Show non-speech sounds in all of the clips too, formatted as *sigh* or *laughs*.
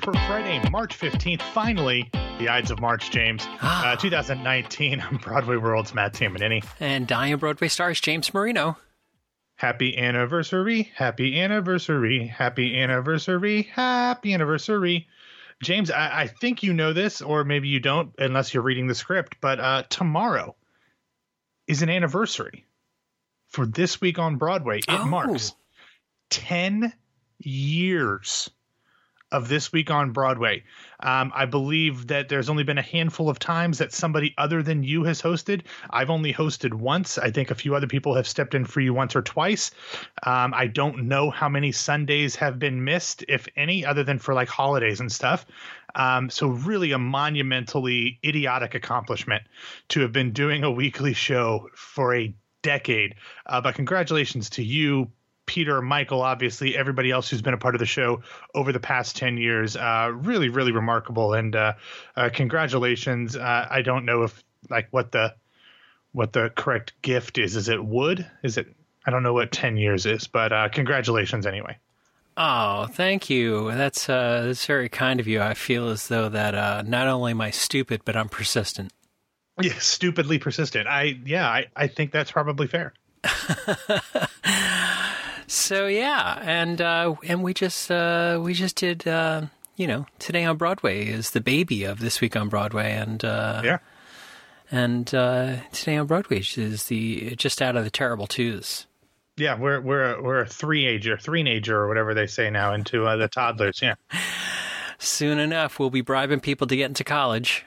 For Friday, March 15th. Finally, the Ides of March, James. *gasps* Uh, 2019, I'm *laughs* Broadway World's Matt Tamanini. And dying Broadway stars James Marino. Happy anniversary, happy anniversary, happy anniversary, happy anniversary. James, I, I think you know this, or maybe you don't, unless you're reading the script, but uh, tomorrow is an anniversary for this week on Broadway. It Oh. marks 10 years of this week on Broadway. Um, I believe that there's only been a handful of times that somebody other than you has hosted. I've only hosted once. I think a few other people have stepped in for you once or twice. Um, I don't know how many Sundays have been missed, if any, other than for like holidays and stuff. Um, so, really, a monumentally idiotic accomplishment to have been doing a weekly show for a decade. Uh, but congratulations to you, Peter, Michael, obviously, everybody else who's been a part of the show over the past 10 years. Uh, really, really remarkable. And uh, uh, congratulations. Uh, I don't know if, like, what the what the correct gift is. Is it wood? Is it? I don't know what 10 years is, but uh, congratulations anyway. Oh, thank you. That's uh, that's very kind of you. I feel as though that uh, not only am I stupid, but I'm persistent. Yeah, *laughs* stupidly persistent. I yeah, I, I think that's probably fair. *laughs* So yeah, and uh, and we just uh, we just did uh, you know today on Broadway is the baby of this week on Broadway, and uh, Yeah. and uh, today on Broadway is the just out of the terrible twos. Yeah, we're we're a, we're a three ager, three ager, or whatever they say now into uh, the toddlers. Yeah. *laughs* Soon enough, we'll be bribing people to get into college.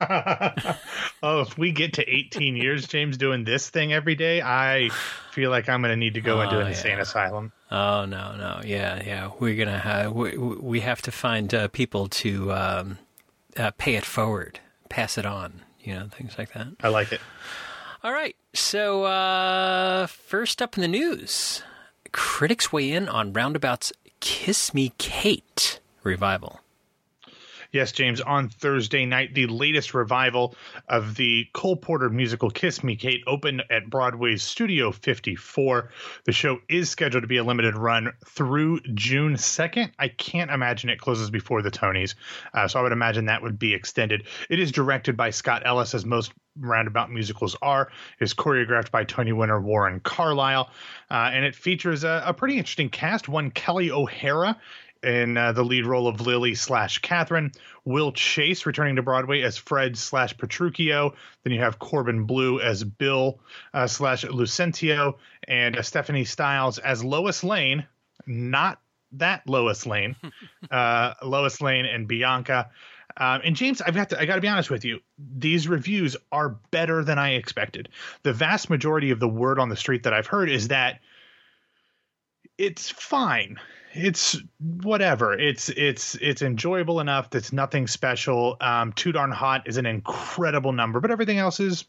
*laughs* oh, if we get to 18 years, James, doing this thing every day, I feel like I'm going to need to go into Oh, an insane asylum. Oh no, no, yeah, yeah. We're gonna have we, we have to find uh, people to um, uh, pay it forward, pass it on, you know, things like that. I like it. All right. So uh, first up in the news, critics weigh in on Roundabout's "Kiss Me, Kate" revival. Yes, James, on Thursday night, the latest revival of the Cole Porter musical Kiss Me Kate opened at Broadway's Studio 54. The show is scheduled to be a limited run through June 2nd. I can't imagine it closes before the Tonys, uh, so I would imagine that would be extended. It is directed by Scott Ellis, as most roundabout musicals are. Is choreographed by Tony winner Warren Carlyle, uh, and it features a, a pretty interesting cast. One Kelli O'Hara in uh, the lead role of Lily slash Catherine, Will Chase returning to Broadway as Fred slash Petruchio. Then you have Corbin Bleu as Bill uh, slash Lucentio, and uh, Stephanie Styles as Lois Lane, not that Lois Lane, *laughs* uh, Lois Lane and Bianca. Um, and James, I've got to, I got to be honest with you. These reviews are better than I expected. The vast majority of the word on the street that I've heard is that it's fine it's whatever. It's it's it's enjoyable enough that's nothing special. Um too darn hot is an incredible number but everything else is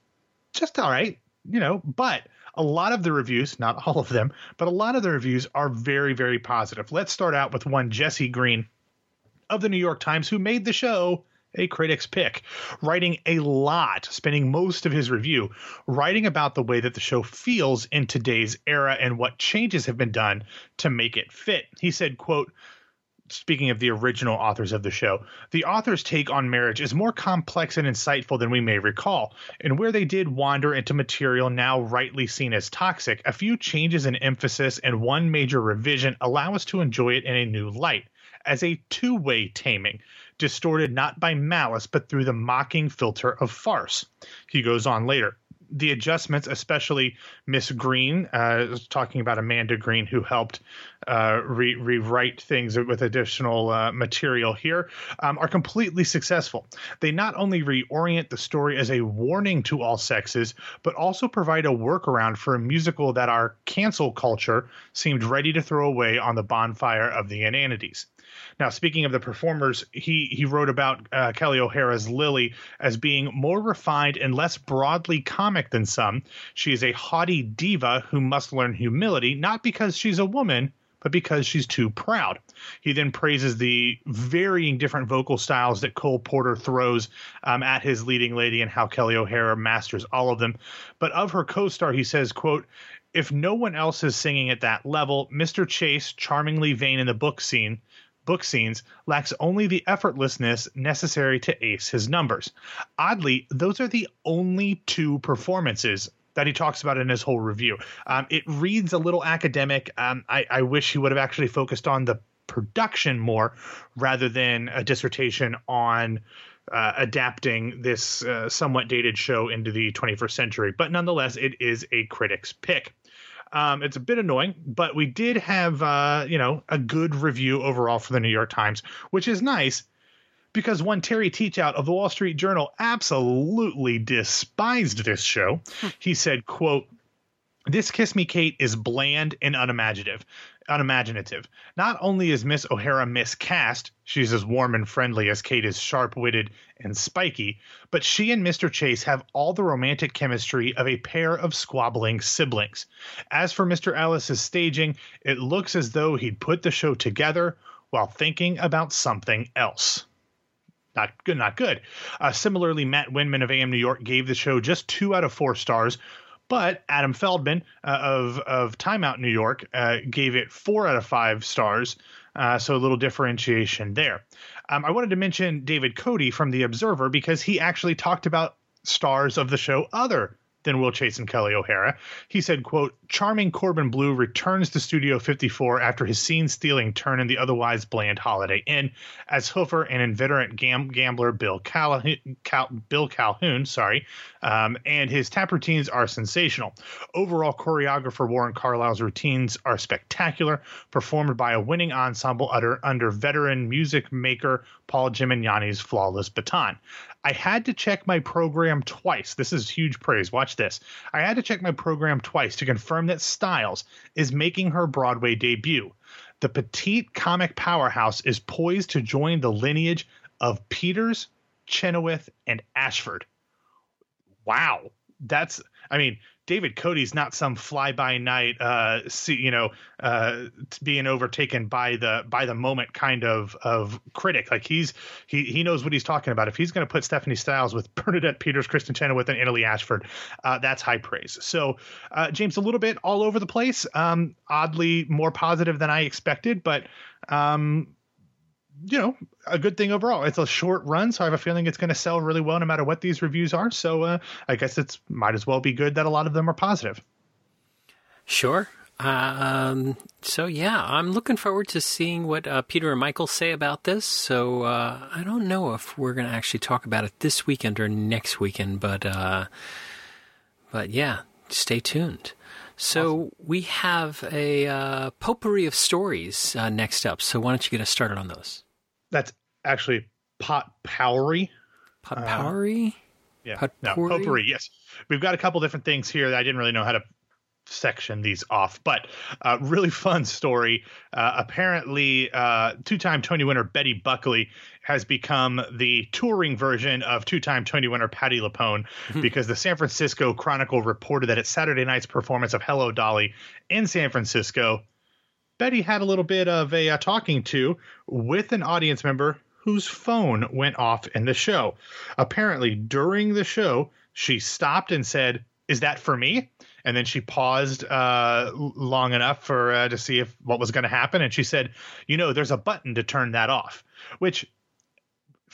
just all right you know but a lot of the reviews not all of them but a lot of the reviews are very very positive. Let's start out with one jesse green of the new york times who made the show a critic's pick, writing a lot, spending most of his review writing about the way that the show feels in today's era and what changes have been done to make it fit. He said, quote, speaking of the original authors of the show, the author's take on marriage is more complex and insightful than we may recall. And where they did wander into material now rightly seen as toxic, a few changes in emphasis and one major revision allow us to enjoy it in a new light as a two way taming, distorted not by malice, but through the mocking filter of farce. He goes on later. The adjustments, especially Miss Green, uh, talking about Amanda Green, who helped uh, re- rewrite things with additional uh, material here, um, are completely successful. They not only reorient the story as a warning to all sexes, but also provide a workaround for a musical that our cancel culture seemed ready to throw away on the bonfire of the inanities. Now, speaking of the performers, he he wrote about uh, Kelli O'Hara's Lily as being more refined and less broadly comic than some. She is a haughty diva who must learn humility, not because she's a woman, but because she's too proud. He then praises the varying different vocal styles that Cole Porter throws um, at his leading lady and how Kelly O'Hara masters all of them. But of her co-star, he says, "quote." If no one else is singing at that level, Mr. Chase, charmingly vain in the book scene, book scenes lacks only the effortlessness necessary to ace his numbers. Oddly, those are the only two performances that he talks about in his whole review. Um, it reads a little academic. Um, I, I wish he would have actually focused on the production more rather than a dissertation on uh, adapting this uh, somewhat dated show into the 21st century. But nonetheless, it is a critic's pick. Um, it's a bit annoying, but we did have, uh, you know, a good review overall for the New York Times, which is nice because one Terry Teachout of the Wall Street Journal absolutely despised this show. he said, quote, this Kiss Me Kate is bland and unimaginative unimaginative. Not only is Miss O'Hara miscast, she's as warm and friendly as Kate is sharp witted and spiky, but she and Mr. Chase have all the romantic chemistry of a pair of squabbling siblings. As for Mr. Ellis's staging, it looks as though he'd put the show together while thinking about something else not good, not good. Uh, similarly, Matt Windman of AM New York gave the show just two out of four stars, but Adam Feldman uh, of of Time Out New York uh, gave it four out of five stars. Uh, so a little differentiation there. Um, I wanted to mention David Cody from The Observer because he actually talked about stars of the show other than Will Chase and Kelli O'Hara. He said, quote, charming Corbin Bleu returns to Studio 54 after his scene-stealing turn in the otherwise bland Holiday Inn as Hoofer and inveterate gam- gambler Bill Calhoun, Cal- Bill Calhoun, sorry, um, and his tap routines are sensational. Overall, choreographer Warren Carlyle's routines are spectacular, performed by a winning ensemble under, under veteran music maker Paul Gemignani's flawless baton. I had to check my program twice. This is huge praise. Watch this. I had to check my program twice to confirm that Styles is making her Broadway debut. The petite comic powerhouse is poised to join the lineage of Peters, Chenoweth, and Ashford. Wow. That's, I mean, David Cody's not some fly by night, uh, you know, uh, being overtaken by the by the moment kind of of critic. Like he's he he knows what he's talking about. If he's going to put Stephanie Styles with *laughs* Bernadette Peters, Kristin Chenoweth, and Annaleigh Ashford, uh, that's high praise. So uh, James, a little bit all over the place. Um, oddly more positive than I expected, but um, you know, a good thing overall. It's a short run, so I have a feeling it's going to sell really well no matter what these reviews are. So uh, I guess it's might as well be good that a lot of them are positive. Sure. Um, so yeah, I'm looking forward to seeing what uh, Peter and Michael say about this. So uh, I don't know if we're going to actually talk about it this weekend or next weekend, but uh, but yeah, stay tuned. So awesome. we have a uh, potpourri of stories uh, next up. So why don't you get us started on those? That's actually pot powery. Pot powery. Uh, yeah, Potpourri? no potpourri. Yes, we've got a couple different things here that I didn't really know how to section these off. But uh, really fun story. Uh, apparently, uh, two-time Tony winner Betty Buckley has become the touring version of two-time Tony winner Patti LuPone mm-hmm. because the San Francisco Chronicle reported that at Saturday night's performance of Hello Dolly in San Francisco, Betty had a little bit of a, a talking to with an audience member whose phone went off in the show. Apparently, during the show, she stopped and said, "Is that for me?" and then she paused uh, long enough for uh, to see if what was going to happen, and she said, "You know, there's a button to turn that off," which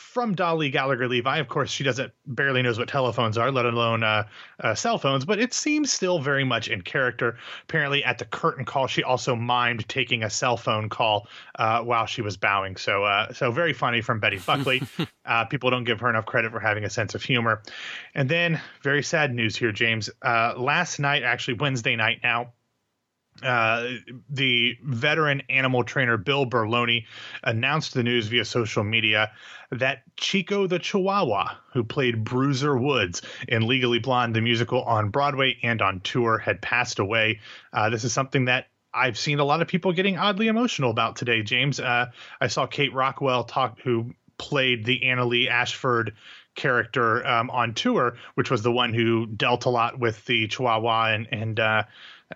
from Dolly Gallagher Levi. Of course, she doesn't barely knows what telephones are, let alone uh, uh, cell phones. But it seems still very much in character. Apparently, at the curtain call, she also mimed taking a cell phone call uh, while she was bowing. So, uh, so very funny from Betty Buckley. *laughs* Uh, people don't give her enough credit for having a sense of humor. And then, very sad news here, James. Uh, last night, actually Wednesday night now uh, the veteran animal trainer Bill Berloni announced the news via social media that Chico the Chihuahua, who played Bruiser Woods in Legally Blonde, the musical on Broadway and on tour, had passed away. Uh, this is something that I've seen a lot of people getting oddly emotional about today, James. Uh, I saw Kate Rockwell talk, who played the Annaleigh Ashford character um, on tour, which was the one who dealt a lot with the Chihuahua and and uh,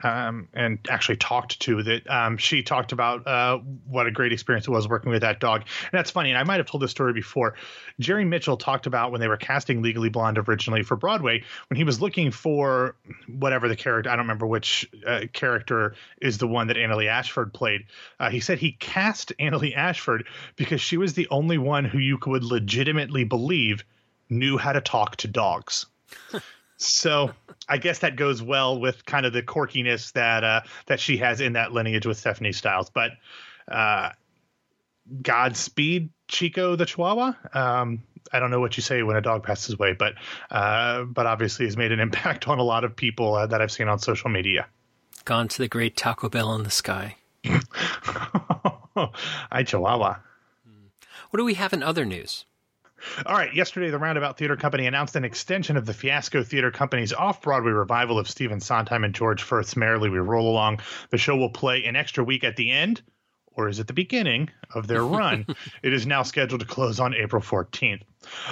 um, and actually talked to that um, she talked about uh, what a great experience it was working with that dog. And that's funny. And I might have told this story before. Jerry Mitchell talked about when they were casting Legally Blonde originally for Broadway, when he was looking for whatever the character, I don't remember which uh, character is the one that Annaleigh Ashford played. Uh, he said he cast *laughs* Annaleigh Ashford because she was the only one who you could legitimately believe knew how to talk to dogs. *laughs* So I guess that goes well with kind of the quirkiness that uh, that she has in that lineage with Stephanie Styles. But uh, Godspeed, Chico the Chihuahua. Um, I don't know what you say when a dog passes away, but uh, but obviously has made an *laughs* impact on a lot of people uh, that I've seen on social media. Gone to the great Taco Bell in the sky. *laughs* I Chihuahua. What do we have in other news? All right. Yesterday, the Roundabout Theater Company announced an extension of the Fiasco Theater Company's off Broadway revival of Stephen Sondheim and George Furth's Merrily We Roll Along. The show will play an extra week at the end, or is it the beginning of their *laughs* run? it is now scheduled to close on April 14th.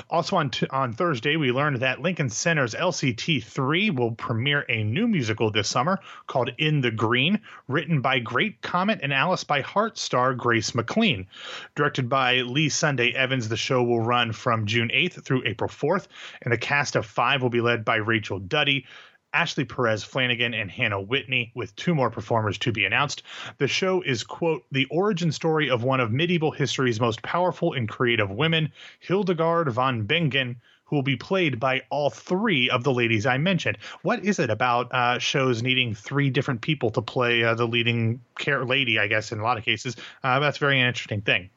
Also on t- on Thursday, we learned that Lincoln Center's LCT 3 will premiere a new musical this summer called In the Green, written by Great Comet and Alice by Heart star Grace McLean. Directed by Lee Sunday Evans, the show will run from June 8th through April 4th, and the cast of five will be led by Rachel Duddy, Ashley Perez Flanagan and Hannah Whitney, with two more performers to be announced. The show is, quote, the origin story of one of medieval history's most powerful and creative women, Hildegard von Bingen, who will be played by all three of the ladies I mentioned. What is it about uh, shows needing three different people to play uh, the leading care lady, I guess, in a lot of cases? Uh, that's a very interesting thing.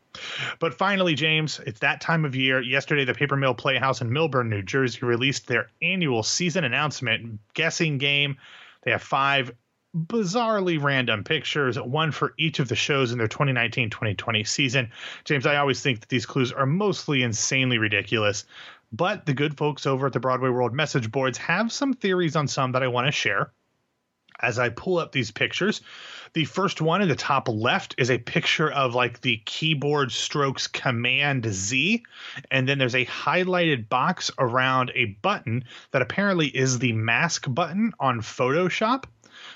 But finally, James, it's that time of year. Yesterday, the Paper Mill Playhouse in Millburn, New Jersey, released their annual season announcement guessing game. They have five bizarrely random pictures, one for each of the shows in their 2019 2020 season. James, I always think that these clues are mostly insanely ridiculous, but the good folks over at the Broadway World message boards have some theories on some that I want to share as I pull up these pictures. The first one in the top left is a picture of like the keyboard strokes Command Z, and then there's a highlighted box around a button that apparently is the mask button on Photoshop.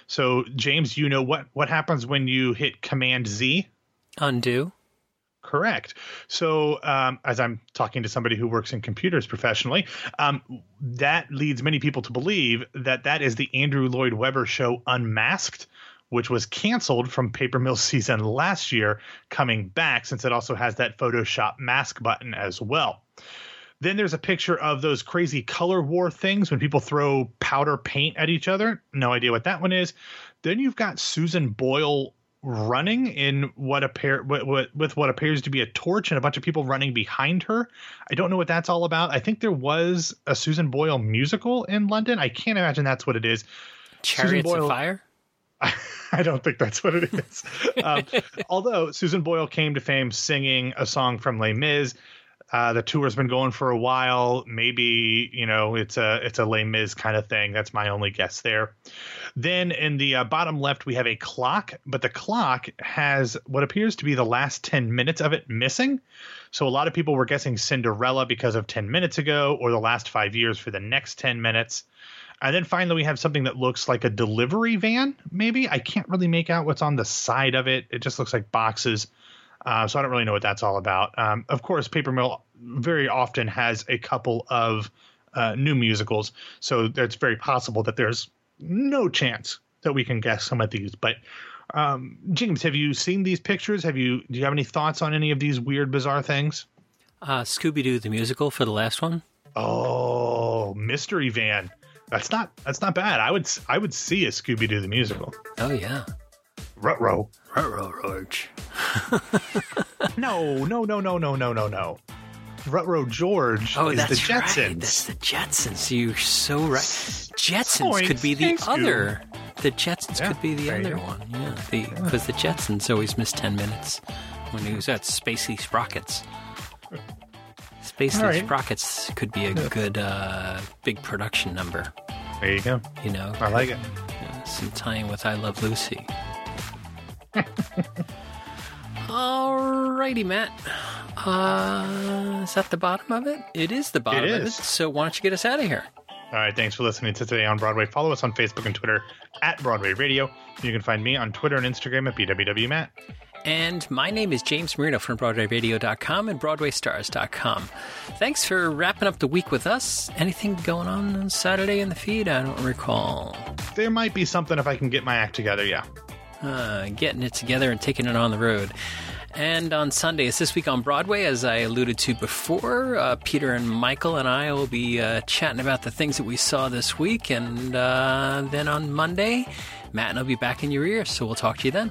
So, James, you know what what happens when you hit Command Z? Undo. Correct. So, um, as I'm talking to somebody who works in computers professionally, um, that leads many people to believe that that is the Andrew Lloyd Webber show Unmasked, which was canceled from Paper Mill *laughs* season last year, coming back since it also has that Photoshop mask button as well. Then there's a picture of those crazy color war things when people throw powder paint at each other. No idea what that one is. Then you've got Susan Boyle running in what appear what, what, with what appears to be a torch and a bunch of people running behind her. I don't know what that's all about. I think there was a Susan Boyle musical in London. I can't imagine that's what it is. Chariots Boyle, of Fire. *laughs* I don't think that's what it is. *laughs* um, although Susan Boyle came to fame singing a song from Les Mis, uh, the tour's been going for a while. Maybe you know it's a it's a Les Mis kind of thing. That's my only guess there. Then in the uh, bottom left we have a clock, but the clock has what appears to be the last ten minutes of it missing. So a lot of people were guessing Cinderella because of ten minutes ago, or the last five years for the next ten minutes. And then finally, we have something that looks like a delivery van, maybe. I can't really make out what's on the side of it. It just looks like boxes. Uh, so I don't really know what that's all about. Um, of course, Paper Mill very often has a couple of uh, new musicals, so it's very possible that there's no chance that we can guess some of these. But um, James, have you seen these pictures? Have you? Do you have any thoughts on any of these weird, bizarre things? Uh, Scooby Doo the musical for the last one. Oh, Mystery Van. That's not that's not bad. I would I would see a Scooby Doo the musical. Oh yeah. Rutro. Rutro George. *laughs* no, no, no, no, no, no, no, no. Rutro George oh, is that's the Jetsons. Right. That's the Jetsons. You're so right. Jetsons Point. could be the Thanks, other. The Jetsons yeah, could be the other one. Yeah, because the, the, Jetsons always miss ten minutes when he was at Spacely Sprockets. Spacey right. Sprockets could be a good uh, big production number. There you go. You know, I like it. Yeah, some tying with I Love Lucy. *laughs* Alrighty, Matt. Uh, is that the bottom of it? It is the bottom it of it. So why don't you get us out of here? All right, thanks for listening to Today on Broadway. Follow us on Facebook and Twitter at Broadway Radio. You can find me on Twitter and Instagram at BWWMatt. And my name is James Marino from BroadwayRadio.com and BroadwayStars.com. Thanks for wrapping up the week with us. Anything going on on Saturday in the feed? I don't recall. There might be something if I can get my act together, yeah. Uh, getting it together and taking it on the road. And on Sundays, this week on Broadway, as I alluded to before, uh, Peter and Michael and I will be uh, chatting about the things that we saw this week. And uh, then on Monday, Matt and I'll be back in your ear. So we'll talk to you then.